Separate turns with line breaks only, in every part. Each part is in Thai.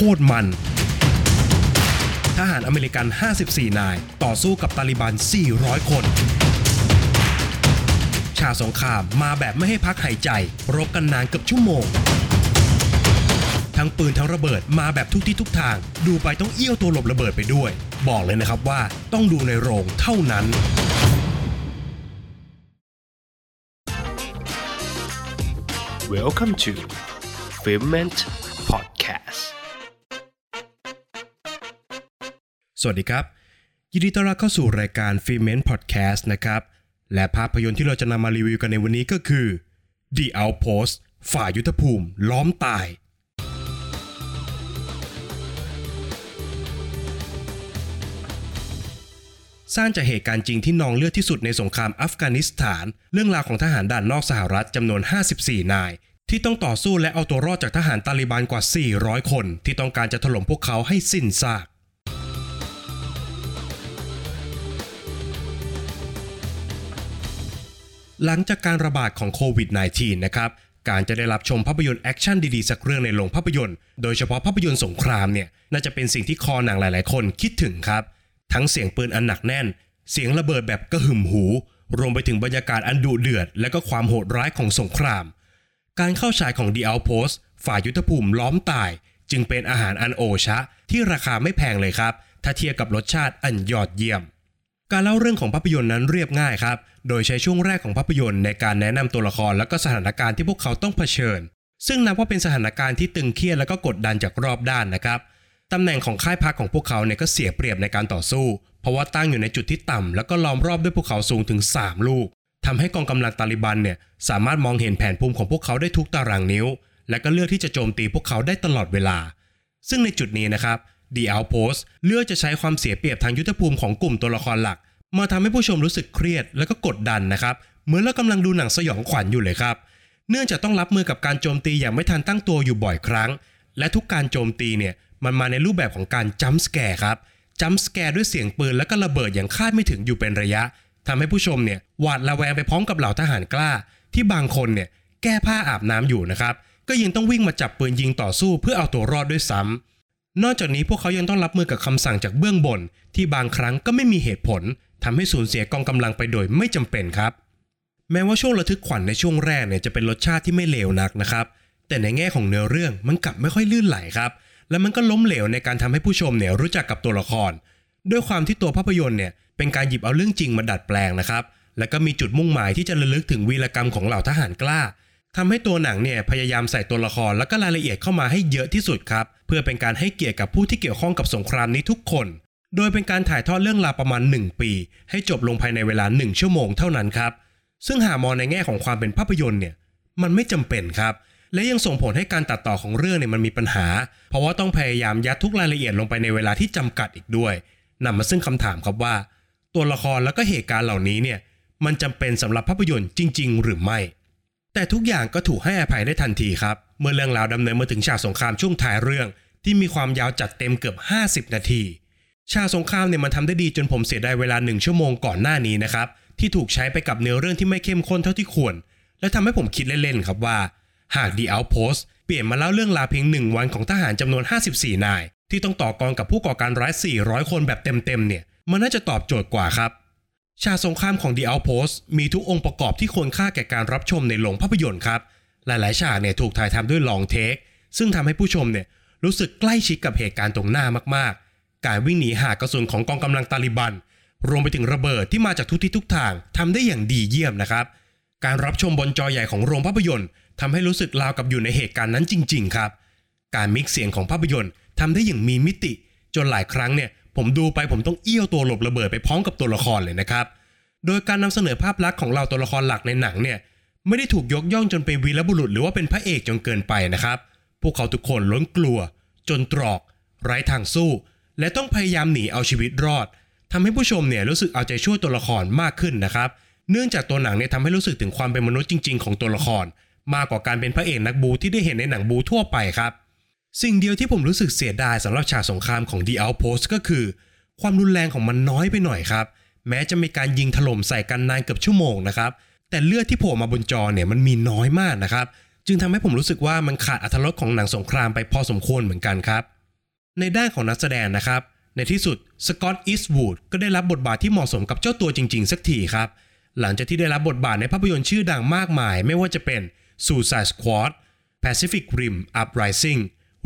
คตรมัน ทหารอเมริกัน 54 นาย ต่อสู้กับตาลิบัน 400 คน ชาสงครามมาแบบไม่ให้พักหายใจ รบกันนานเกือบชั่วโมง ทั้งปืนทั้งระเบิดมาแบบทุกที่ทุกทาง ดูไปต้องเอี้ยวตัวหลบระเบิดไปด้วย บอกเลยนะครับว่าต้องดูในโรงเท่านั้น
Welcome to Filment Podcast
สวัสดีครับ ยินดีต้อนรับเข้าสู่รายการ f i l m e n t Podcast นะครับ และภาพยนตร์ที่เราจะนำมารีวิวกันในวันนี้ก็คือ The Outpost ฝ่ายยุทธภูมิ ล้อมตายสร้างจากเหตุการณ์จริงที่นองเลือดที่สุดในสงครามอัฟกานิสถาน เรื่องราวของทหารด่านนอกสหรัฐจำนวน 54 นาย ที่ต้องต่อสู้และเอาตัวรอดจากทหารตาลิบันกว่า 400 คน ที่ต้องการจะถล่มพวกเขาให้สิ้นซาก หลังจากการระบาดของโควิด -19 นะครับการจะได้รับชมภาพยนตร์แอคชั่นดีๆสักเรื่องในโรงภาพยนตร์ โดยเฉพาะภาพยนตร์สงครามเนี่ยน่าจะเป็นสิ่งที่คอหนังหลายๆ คนคิดถึงครับ ทั้งเสียงปืนอันหนักแน่น เสียงระเบิดแบบกระหึ่มหู รวมไปถึงบรรยากาศอันดุเดือด และก็ความโหดร้ายของสงคราม การเข้าฉายของ The Outpost ฝ่ายยุทธภูมิล้อมตาย จึงเป็นอาหารอันโอชะ ที่ราคาไม่แพงเลยครับ ถ้าเทียบกับรสชาติอันยอดเยี่ยม การเล่าเรื่องของภาพยนตร์นั้นเรียบง่ายครับ โดยใช้ช่วงแรกของภาพยนตร์ในการแนะนำตัวละครและก็สถานการณ์ที่พวกเขาต้องเผชิญ ซึ่งนับว่าเป็นสถานการณ์ที่ตึงเครียดและก็กดดันจากรอบด้านนะครับ ตำแหน่งของค่ายพักของพวกเขาเนี่ยก็เสียเปรียบในการต่อสู้ เพราะว่าตั้งอยู่ในจุดที่ต่ำแล้วก็ล้อมรอบด้วยภูเขาสูงถึง 3 ลูกทำให้กองกำลังตาลิบันเนี่ยสามารถมองเห็นแผนภูมิของพวกเขาได้ทุกตารางนิ้ว และก็เลือกที่จะโจมตีพวกเขาได้ตลอดเวลา ซึ่งในจุดนี้นะครับ The Outpost เลือกจะใช้ความเสียเปรียบทางยุทธภูมิของกลุ่มตัวละครหลัก มาทำให้ผู้ชมรู้สึกเครียดและก็กดดันนะครับ เหมือนเรากำลังดูหนังสยองขวัญอยู่เลยครับ เนื่องจากต้องรับมือกับการโจมตีอย่างไม่ทันตั้งตัวอยู่บ่อยครั้ง และทุกการโจมตีเนี่ยมันมาในรูปแบบของการจัมป์สแกร์ครับจัมป์สแกร์ด้วยเสียงปืนและก็ระเบิดอย่างคาดไม่ถึงอยู่เป็นระยะทำให้ผู้ชมเนี่ยหวาดระแวงไปพร้อมกับเหล่าทหารกล้า ที่บางคนเนี่ยแก้ผ้าอาบน้ำอยู่นะครับก็ยังต้องวิ่งมาจับปืนยิงต่อสู้เพื่อเอาตัวรอดด้วยซ้ำ นอกจากนี้พวกเขายังต้องรับมือกับคำสั่งจากเบื้องบน ที่บางครั้งก็ไม่มีเหตุผลทำให้สูญเสียกองกำลังไปโดยไม่จำเป็นครับ แม้ว่าช่วงระทึกขวัญในช่วงแรกเนี่ยจะเป็นรสชาติที่ไม่เลวนักนะครับ แต่ในแง่ของเนื้อเรื่องมันกลับไม่ค่อยลื่นไหลครับ และมันก็ล้มเหลวในการทำให้ผู้ชมเนี่ยรู้จักกับตัวละคร ด้วยความที่ตัวภาพยนตร์เนี่ยเป็นการหยิบเอาเรื่องจริงมาดัดแปลงนะครับ แล้วก็มีจุดมุ่งหมายที่จะระลึกถึงวีรกรรมของเหล่าทหารกล้าทำให้ตัวหนังเนี่ยพยายามใส่ตัวละครและก็รายละเอียดเข้ามาให้เยอะที่สุดครับเพื่อเป็นการให้เกียรติกับผู้ที่เกี่ยวข้องกับสงครามนี้ทุกคน โดยเป็นการถ่ายทอดเรื่องราวประมาณ 1 ปี ให้จบลงภายในเวลา 1 ชั่วโมงเท่านั้นครับ ซึ่งหามองในแง่ของความเป็นภาพยนตร์เนี่ยมันไม่จำเป็นครับ และยังส่งผลให้การตัดต่อของเรื่องเนี่ยมันมีปัญหา เพราะว่าต้องพยายามยัดทุกรายละเอียดลงไปในเวลาที่จำกัดอีกด้วยนำมาซึ่งคำถามครับว่า ตัวละครแล้วก็เหตุการณ์เหล่านี้เนี่ยมันจำเป็นสำหรับภาพยนตร์จริง ๆ หรือไม่ แต่ทุกอย่างก็ถูกให้อภัยได้ทันทีครับ เมื่อเรื่องราวดำเนินมาถึงฉากสงครามช่วงท้ายเรื่อง ที่มีความยาวจัดเต็มเกือบ 50 นาที ฉากสงครามเนี่ยมันทำได้ดีจนผมเสียดายเวลาหนึ่งชั่วโมงก่อนหน้านี้นะครับที่ถูกใช้ไปกับเนื้อเรื่องที่ไม่เข้มข้นเท่าที่ควร และทำให้ผมคิดเล่นๆครับว่า หาก The Outpost เปลี่ยนมาเล่าเรื่องราวเพียงหนึ่งวันของทหารจำนวน 54 นาย ที่ต้องต่อกรกับผู้ก่อการร้าย 400 คนแบบเต็มๆเนี่ยมันน่าจะตอบโจทย์กว่าครับ ฉากสงครามของ The Outpost มีทุกองค์ประกอบที่ควรค่าแก่การรับชมในโรงภาพยนตร์ครับ หลายๆฉากเนี่ยถูกถ่ายทำด้วยลองเทค ซึ่งทำให้ผู้ชมเนี่ยรู้สึกใกล้ชิดกับเหตุการณ์ตรงหน้ามากๆ การวิ่งหนีหากระสุนของกองกำลังตาลิบัน รวมไปถึงระเบิดที่มาจากทุกทิศทุกทางทำได้อย่างดีเยี่ยมนะครับ การรับชมบนจอใหญ่ของโรงภาพยนตร์ทำให้รู้สึกราวกับอยู่ในเหตุการณ์นั้นจริง ๆ ครับ การมิกซ์เสียงของภาพยนตร์ทำได้อย่างมีมิติ จนหลายครั้งเนี่ย ผมดูไปผมต้องเอี้ยวตัวหลบระเบิดไปพร้อมกับตัวละครเลยนะครับ โดยการนำเสนอภาพลักษณ์ของเราตัวละครหลักในหนังเนี่ยไม่ได้ถูกยกย่องจนเป็นวีรบุรุษหรือว่าเป็นพระเอกจนเกินไปนะครับ พวกเขาทุกคนล้นกลัว จนตรอก ไร้ทางสู้ และต้องพยายามหนีเอาชีวิตรอดทำให้ผู้ชมเนี่ยรู้สึกเอาใจช่วยตัวละครมากขึ้นนะครับ เนื่องจากตัวหนังเนี่ยทำให้รู้สึกถึงความเป็นมนุษย์จริง ๆ ของตัวละคร มากกว่าการเป็นพระเอกนักบูที่ได้เห็นในหนังบูทั่วไปครับ สิ่งเดียวที่ผมรู้สึกเสียดายสำหรับฉากสงครามของ The Outpost ก็คือ ความรุนแรงของมันน้อยไปหน่อยครับ แม้จะมีการยิงถล่มใส่กันนานเกือบชั่วโมงนะครับ แต่เลือดที่โผล่มาบนจอเนี่ยมันมีน้อยมากนะครับ จึงทำให้ผมรู้สึกว่ามันขาดอรรถรสของหนังสงครามไปพอสมควรเหมือนกันครับ ในด้านของนักแสดงนะครับ ในที่สุดสกอตต์อีสต์วูดก็ได้รับบทบาทที่เหมาะสมกับเจ้าตัวจริง ๆ สักทีครับ หลังจากที่ได้รับบทบาทในภาพยนตร์ชื่อดังมากมาย ไม่ว่าจะเป็น Suicide Squad Pacific Rim Uprising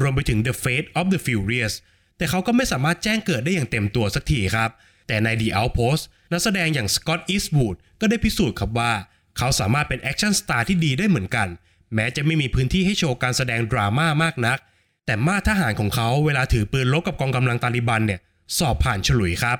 รวมไปถึง The Fate of the Furious แต่เขาก็ไม่สามารถแจ้งเกิดได้อย่างเต็มตัวสักทีครับ แต่ใน The Outpost นักแสดงอย่างสกอตต์อีสต์วูดก็ได้พิสูจน์ครับว่า เขาสามารถเป็น action star ที่ดีได้เหมือนกัน แม้จะไม่มีพื้นที่ให้โชว์การแสดงดราม่ามากนัก แต่มาดทหารของเขาเวลาถือปืนรบกับกองกำลังตาลิบันเนี่ยสอบผ่านฉลุยครับ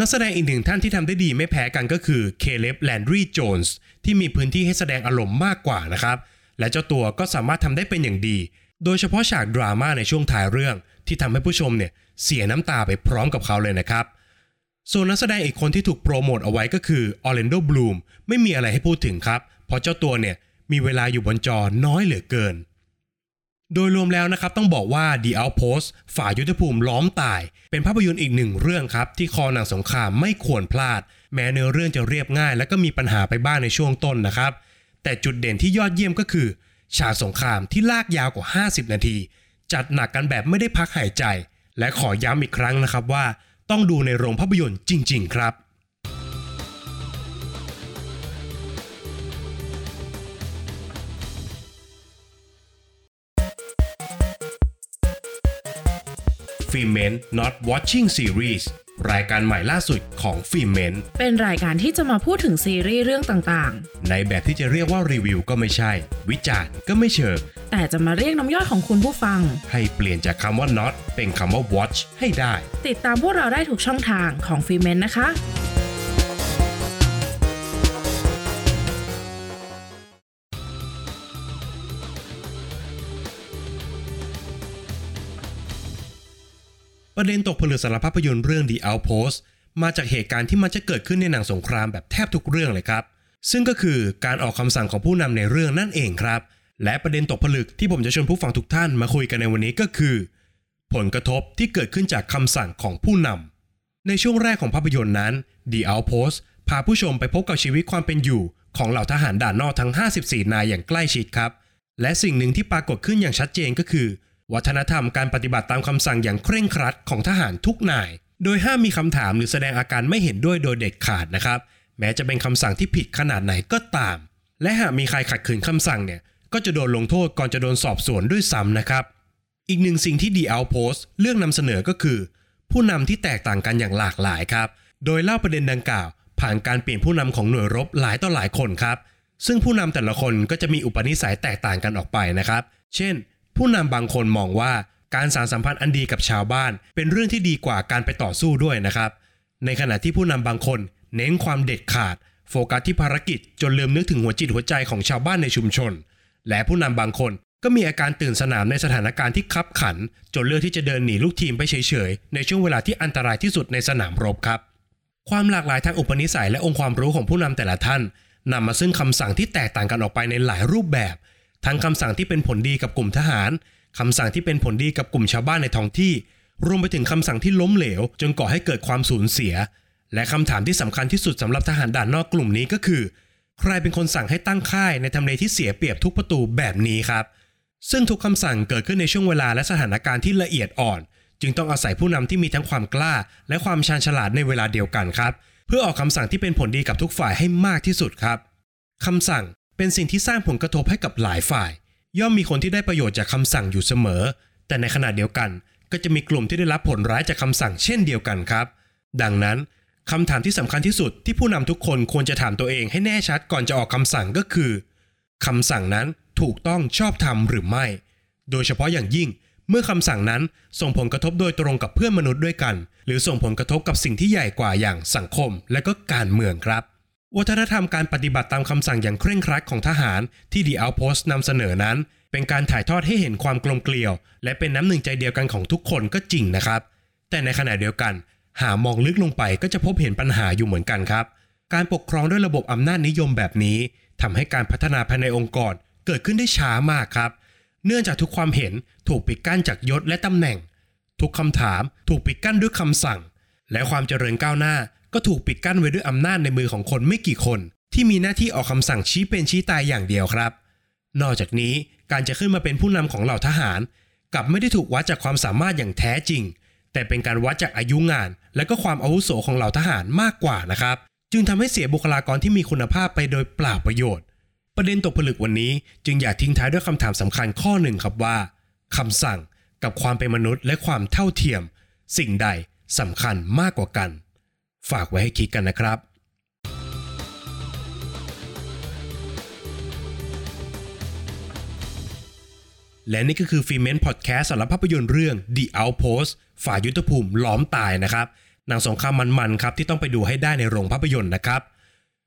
นักแสดงอีกหนึ่งท่านที่ทำได้ดีไม่แพ้กันก็คือเคเลบแลนดรีโจนส์ที่มีพื้นที่ให้แสดงอารมณ์มากกว่านะครับ และเจ้าตัวก็สามารถทำได้เป็นอย่างดี โดยเฉพาะฉากดราม่าในช่วงท้ายเรื่อง ที่ทำให้ผู้ชมเนี่ยเสียน้ำตาไปพร้อมกับเขาเลยนะครับ ส่วนนักแสดงอีกคนที่ถูกโปรโมทเอาไว้ก็คือออร์แลนโดบลูมไม่มีอะไรให้พูดถึงครับ เพราะเจ้าตัวเนี่ยมีเวลาอยู่บนจอน้อยเหลือเกิน โดยรวมแล้วนะครับต้องบอกว่า The Outpost ฝ่ายยุทธภูมิล้อมตาย เป็นภาพยนตร์อีกหนึ่งเรื่องครับ ที่คอหนังสงครามไม่ควรพลาด แม้เนื้อเรื่องจะเรียบง่าย และก็มีปัญหาไปบ้างในช่วงต้นนะครับ แต่จุดเด่นที่ยอดเยี่ยมก็คือ ฉากสงครามที่ลากยาวกว่า 50 นาที จัดหนักกันแบบไม่ได้พักหายใจ และขอย้ำอีกครั้งนะครับว่า ต้องดูในโรงภาพยนตร์จริง ๆ ครับฟิเมน not watching series รายการใหม่ล่าสุดของฟิเมน
เป็นรายการที่จะมาพูดถึงซีรีส์เรื่องต่าง
ในแบบที่จะเรียกว่ารีวิวก็ไม่ใช่ วิจารณ์ก็ไม่เชิง
ๆแต่จะมาเรียกน้ำย่อยของคุณผู้ฟัง
ให้เปลี่ยนจากคำว่า not เป็นคำว่า watch ให้ได้
ติดตามพวกเราได้ทุกช่องทางของฟีเมนนะคะ
ประเด็นตกผลึกสำหรับภาพยนตร์เรื่อง The Outpost มาจากเหตุการณ์ที่มันจะเกิดขึ้นในหนังสงครามแบบแทบทุกเรื่องเลยครับ ซึ่งก็คือการออกคำสั่งของผู้นำในเรื่องนั่นเองครับ และประเด็นตกผลึกที่ผมจะชวนผู้ฟังทุกท่านมาคุยกันในวันนี้ก็คือ ผลกระทบที่เกิดขึ้นจากคำสั่งของผู้นำในช่วงแรกของภาพยนตร์นั้น The Outpost พาผู้ชมไปพบกับชีวิตความเป็นอยู่ ของเหล่าทหารด่านนอกทั้ง 54 นายอย่างใกล้ชิดครับ และสิ่งหนึ่งที่ปรากฏขึ้นอย่างชัดเจนก็คือ วัฒนธรรมการปฏิบัติตามคำสั่งอย่างเคร่งครัดของทหารทุกนาย โดยห้ามมีคำถามหรือแสดงอาการไม่เห็นด้วยโดยเด็ดขาดนะครับ แม้จะเป็นคำสั่งที่ผิดขนาดไหนก็ตาม และหากมีใครขัดขืนคำสั่งเนี่ยก็จะโดนลงโทษก่อนจะโดนสอบสวนด้วยซ้ำนะครับ อีกหนึ่งสิ่งที่ The Outpost เลือกนำเสนอก็คือ ผู้นำที่แตกต่างกันอย่างหลากหลายครับ โดยเล่าประเด็นดังกล่าว ผ่านการเปลี่ยนผู้นำของหน่วยรบหลายต่อหลายคนครับ ซึ่งผู้นำแต่ละคนก็จะมีอุปนิสัยแตกต่างกันออกไปนะครับ เช่น ผู้นำบางคนมองว่าการสานสัมพันธ์อันดีกับชาวบ้าน เป็นเรื่องที่ดีกว่าการไปต่อสู้ด้วยนะครับ ในขณะที่ผู้นำบางคนเน้นความเด็ดขาด โฟกัสที่ภารกิจจนลืมนึกถึงหัวจิตหัวใจของชาวบ้านในชุมชน และผู้นำบางคนก็มีอาการตื่นสนามในสถานการณ์ที่คับขัน จนเลือกที่จะเดินหนีลูกทีมไปเฉยๆ ในช่วงเวลาที่อันตรายที่สุดในสนามรบครับ ความหลากหลายทางอุปนิสัยและองค์ความรู้ของผู้นำแต่ละท่านนำมาซึ่งคำสั่งที่แตกต่างกันออกไปในหลายรูปแบบ ทั้งคำสั่งที่เป็นผลดีกับกลุ่มทหารคำสั่งที่เป็นผลดีกับกลุ่มชาวบ้านในท้องที่ รวมไปถึงคำสั่งที่ล้มเหลว จนก่อให้เกิดความสูญเสีย และคำถามที่สำคัญที่สุดสำหรับทหารด่านนอกกลุ่มนี้ก็คือ ใครเป็นคนสั่งให้ตั้งค่ายในทำเลที่เสียเปรียบทุกประตูแบบนี้ครับ ซึ่งทุกคำสั่งเกิดขึ้นในช่วงเวลาและสถานการณ์ที่ละเอียดอ่อน จึงต้องอาศัยผู้นำที่มีทั้งความกล้า และความชาญฉลาดในเวลาเดียวกันครับ เพื่อออกคำสั่งที่เป็นผลดีกับทุกฝ่ายให้มากที่สุดครับคำสั่ง เป็นสิ่งที่สร้างผลกระทบให้กับหลายฝ่าย ย่อมมีคนที่ได้ประโยชน์จากคำสั่งอยู่เสมอ แต่ในขณะเดียวกัน ก็จะมีกลุ่มที่ได้รับผลร้ายจากคำสั่งเช่นเดียวกันครับ ดังนั้นคำถามที่สำคัญที่สุดที่ผู้นำทุกคนควรจะถามตัวเองให้แน่ชัดก่อนจะออกคำสั่งก็คือคำสั่งนั้นถูกต้องชอบธรรมหรือไม่ โดยเฉพาะอย่างยิ่ง เมื่อคำสั่งนั้นส่งผลกระทบโดยตรงกับเพื่อนมนุษย์ด้วยกัน หรือส่งผลกระทบกับสิ่งที่ใหญ่กว่าอย่างสังคมและก็การเมืองครับ วัฒนธรรมการปฏิบัติตามคำสั่งอย่างเคร่งครัดของทหารที่ The Outpost นำเสนอนั้น เป็นการถ่ายทอดให้เห็นความกลมเกลียว และเป็นน้ำหนึ่งใจเดียวกันของทุกคนก็จริงนะครับ แต่ในขณะเดียวกัน หามองลึกลงไปก็จะพบเห็นปัญหาอยู่เหมือนกันครับ การปกครองด้วยระบบอำนาจนิยมแบบนี้ทำให้การพัฒนาภายในองค์กรเกิดขึ้นได้ช้ามากครับ เนื่องจากทุกความเห็นถูกปิดกั้นจากยศและตำแหน่ง ทุกคำถามถูกปิดกั้นด้วยคำสั่ง และความเจริญก้าวหน้า ก็ถูกปิดกั้นไว้ด้วยอำนาจในมือของคนไม่กี่คน ที่มีหน้าที่ออกคำสั่งชี้เป็นชี้ตายอย่างเดียวครับ นอกจากนี้การจะขึ้นมาเป็นผู้นำของเหล่าทหาร กลับไม่ได้ถูกวัดจากความสามารถอย่างแท้จริง แต่เป็นการวัดจากอายุงาน และก็ความอาวุโสของเหล่าทหารมากกว่านะครับ จึงทำให้เสียบุคลากรที่มีคุณภาพไปโดยเปล่าประโยชน์ ประเด็นตกผลึกวันนี้ จึงอยากทิ้งท้ายด้วยคำถามสำคัญข้อหนึ่งครับว่าคำสั่งกับความเป็นมนุษย์และความเท่าเทียม สิ่งใดสำคัญมากกว่ากัน ฝากไว้ให้คิดกันนะครับและนี่ก็คือฟีเมนพอดแคสต์สำหรับภาพยนตร์เรื่อง The Outpost ฝ่ายยุทธภูมิล้อมตายนะครับหนังสงครามมันๆครับที่ต้องไปดูให้ได้ในโรงภาพยนตร์นะครับ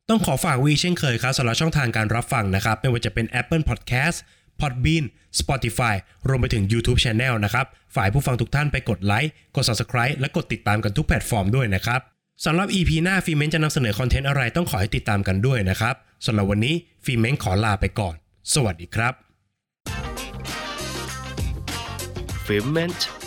ต้องขอฝากวีเช่นเคยครับสำหรับช่องทางการรับฟังนะครับ ไม่ว่าจะเป็น Apple Podcast Podbean Spotify รวมไปถึง YouTube Channel นะครับ ฝากผู้ฟังทุกท่านไปกดไลค์กด Subscribe และกดติดตามกันทุกแพลตฟอร์มด้วยนะครับ สำหรับ EP หน้า Filment จะนำเสนอ content อะไรต้องขอให้ติดตามกันด้วยนะครับสำหรับวันนี้ Filment ขอลาไปก่อน สวัสดีครับ
f i l m e n t